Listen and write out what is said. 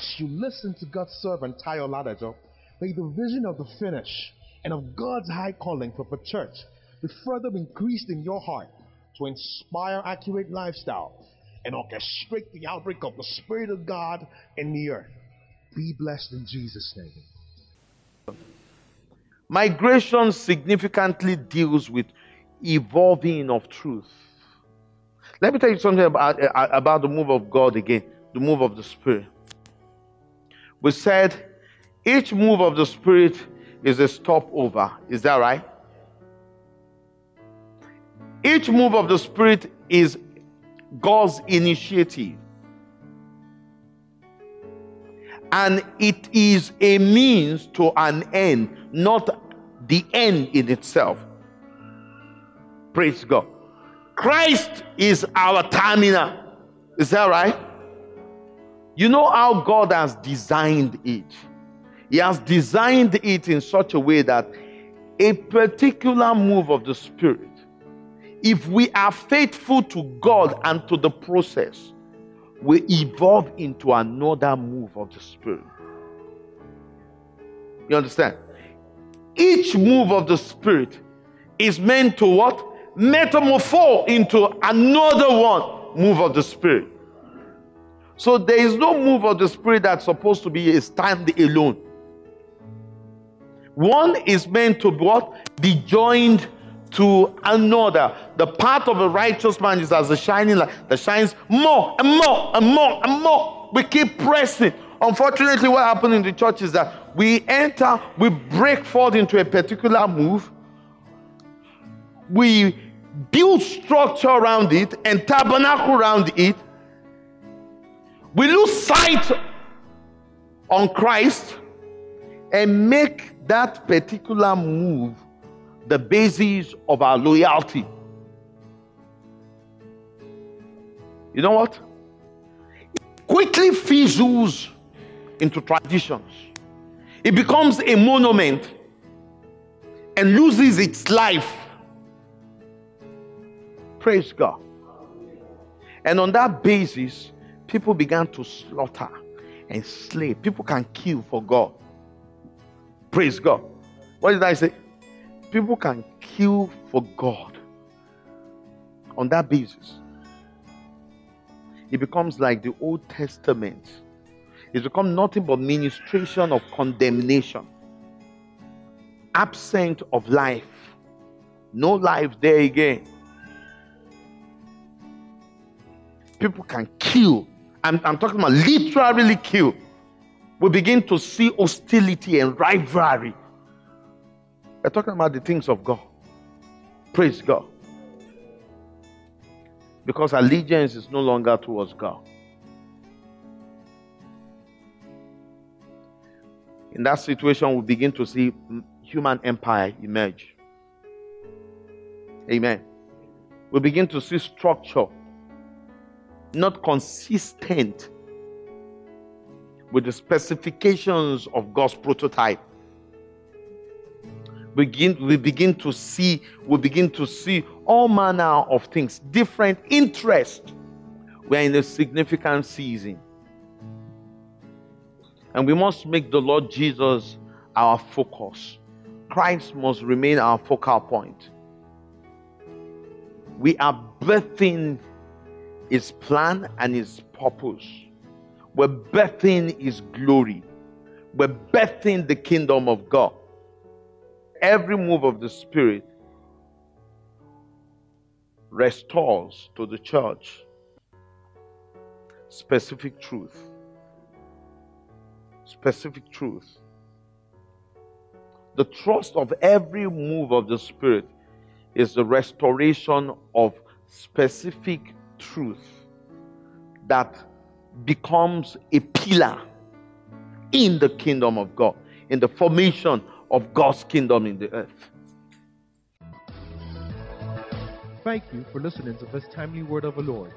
as you listen to God's servant Tayo Ladajo, may the vision of the finish and of God's high calling for the church be further increased in your heart to inspire accurate lifestyle and orchestrate the outbreak of the Spirit of God in the earth. Be blessed in Jesus' name. Migration significantly deals with evolving of truth. Let me tell you something about, about the move of God again, the move of the Spirit. We said each move of the Spirit is a stopover. Is that right? Each move of the Spirit is God's initiative. And it is a means to an end, not the end in itself. Praise God. Christ is our terminal. Is that right? You know how God has designed it. He has designed it in such a way that a particular move of the Spirit, if we are faithful to God and to the process, will evolve into another move of the Spirit. You understand? Each move of the Spirit is meant to what? Metamorphose into another one move of the Spirit. So there is no move of the Spirit that's supposed to be a stand alone. One is meant to what? Be joined to another. The path of a righteous man is as a shining light that shines more and more and more and more. We keep pressing. Unfortunately, what happened in the church is that we enter, we break forth into a particular move, we build structure around it and tabernacle around it. We lose sight on Christ and make that particular move the basis of our loyalty. You know what? It quickly fizzles into traditions. It becomes a monument and loses its life. Praise God. And on that basis, people began to slaughter and slay. People can kill for God. Praise God. What did I say? People can kill for God. On that basis, it becomes like the Old Testament. It's become nothing but ministration of condemnation, absent of life. No life there again. People can kill. I'm, I'm talking about literally kill. We begin to see hostility and rivalry we're talking about the things of God. Praise God. Because allegiance is no longer towards God. In that situation, we begin to see human empire emerge. Amen. We begin to see structure not consistent with the specifications of God's prototype. Begin we begin to see we begin to see all manner of things different interest. We're in a significant season. And we must make the lord jesus our focus. Christ must remain our focal point. We are birthing his plan and his purpose we're birthing his glory we're birthing the kingdom of god every move of the Spirit restores to the church specific truth. Specific truth. The trust of every move of the Spirit is the restoration of specific truth that becomes a pillar in the kingdom of God, in the formation of God's kingdom in the earth. Thank you for listening to this timely word of the Lord.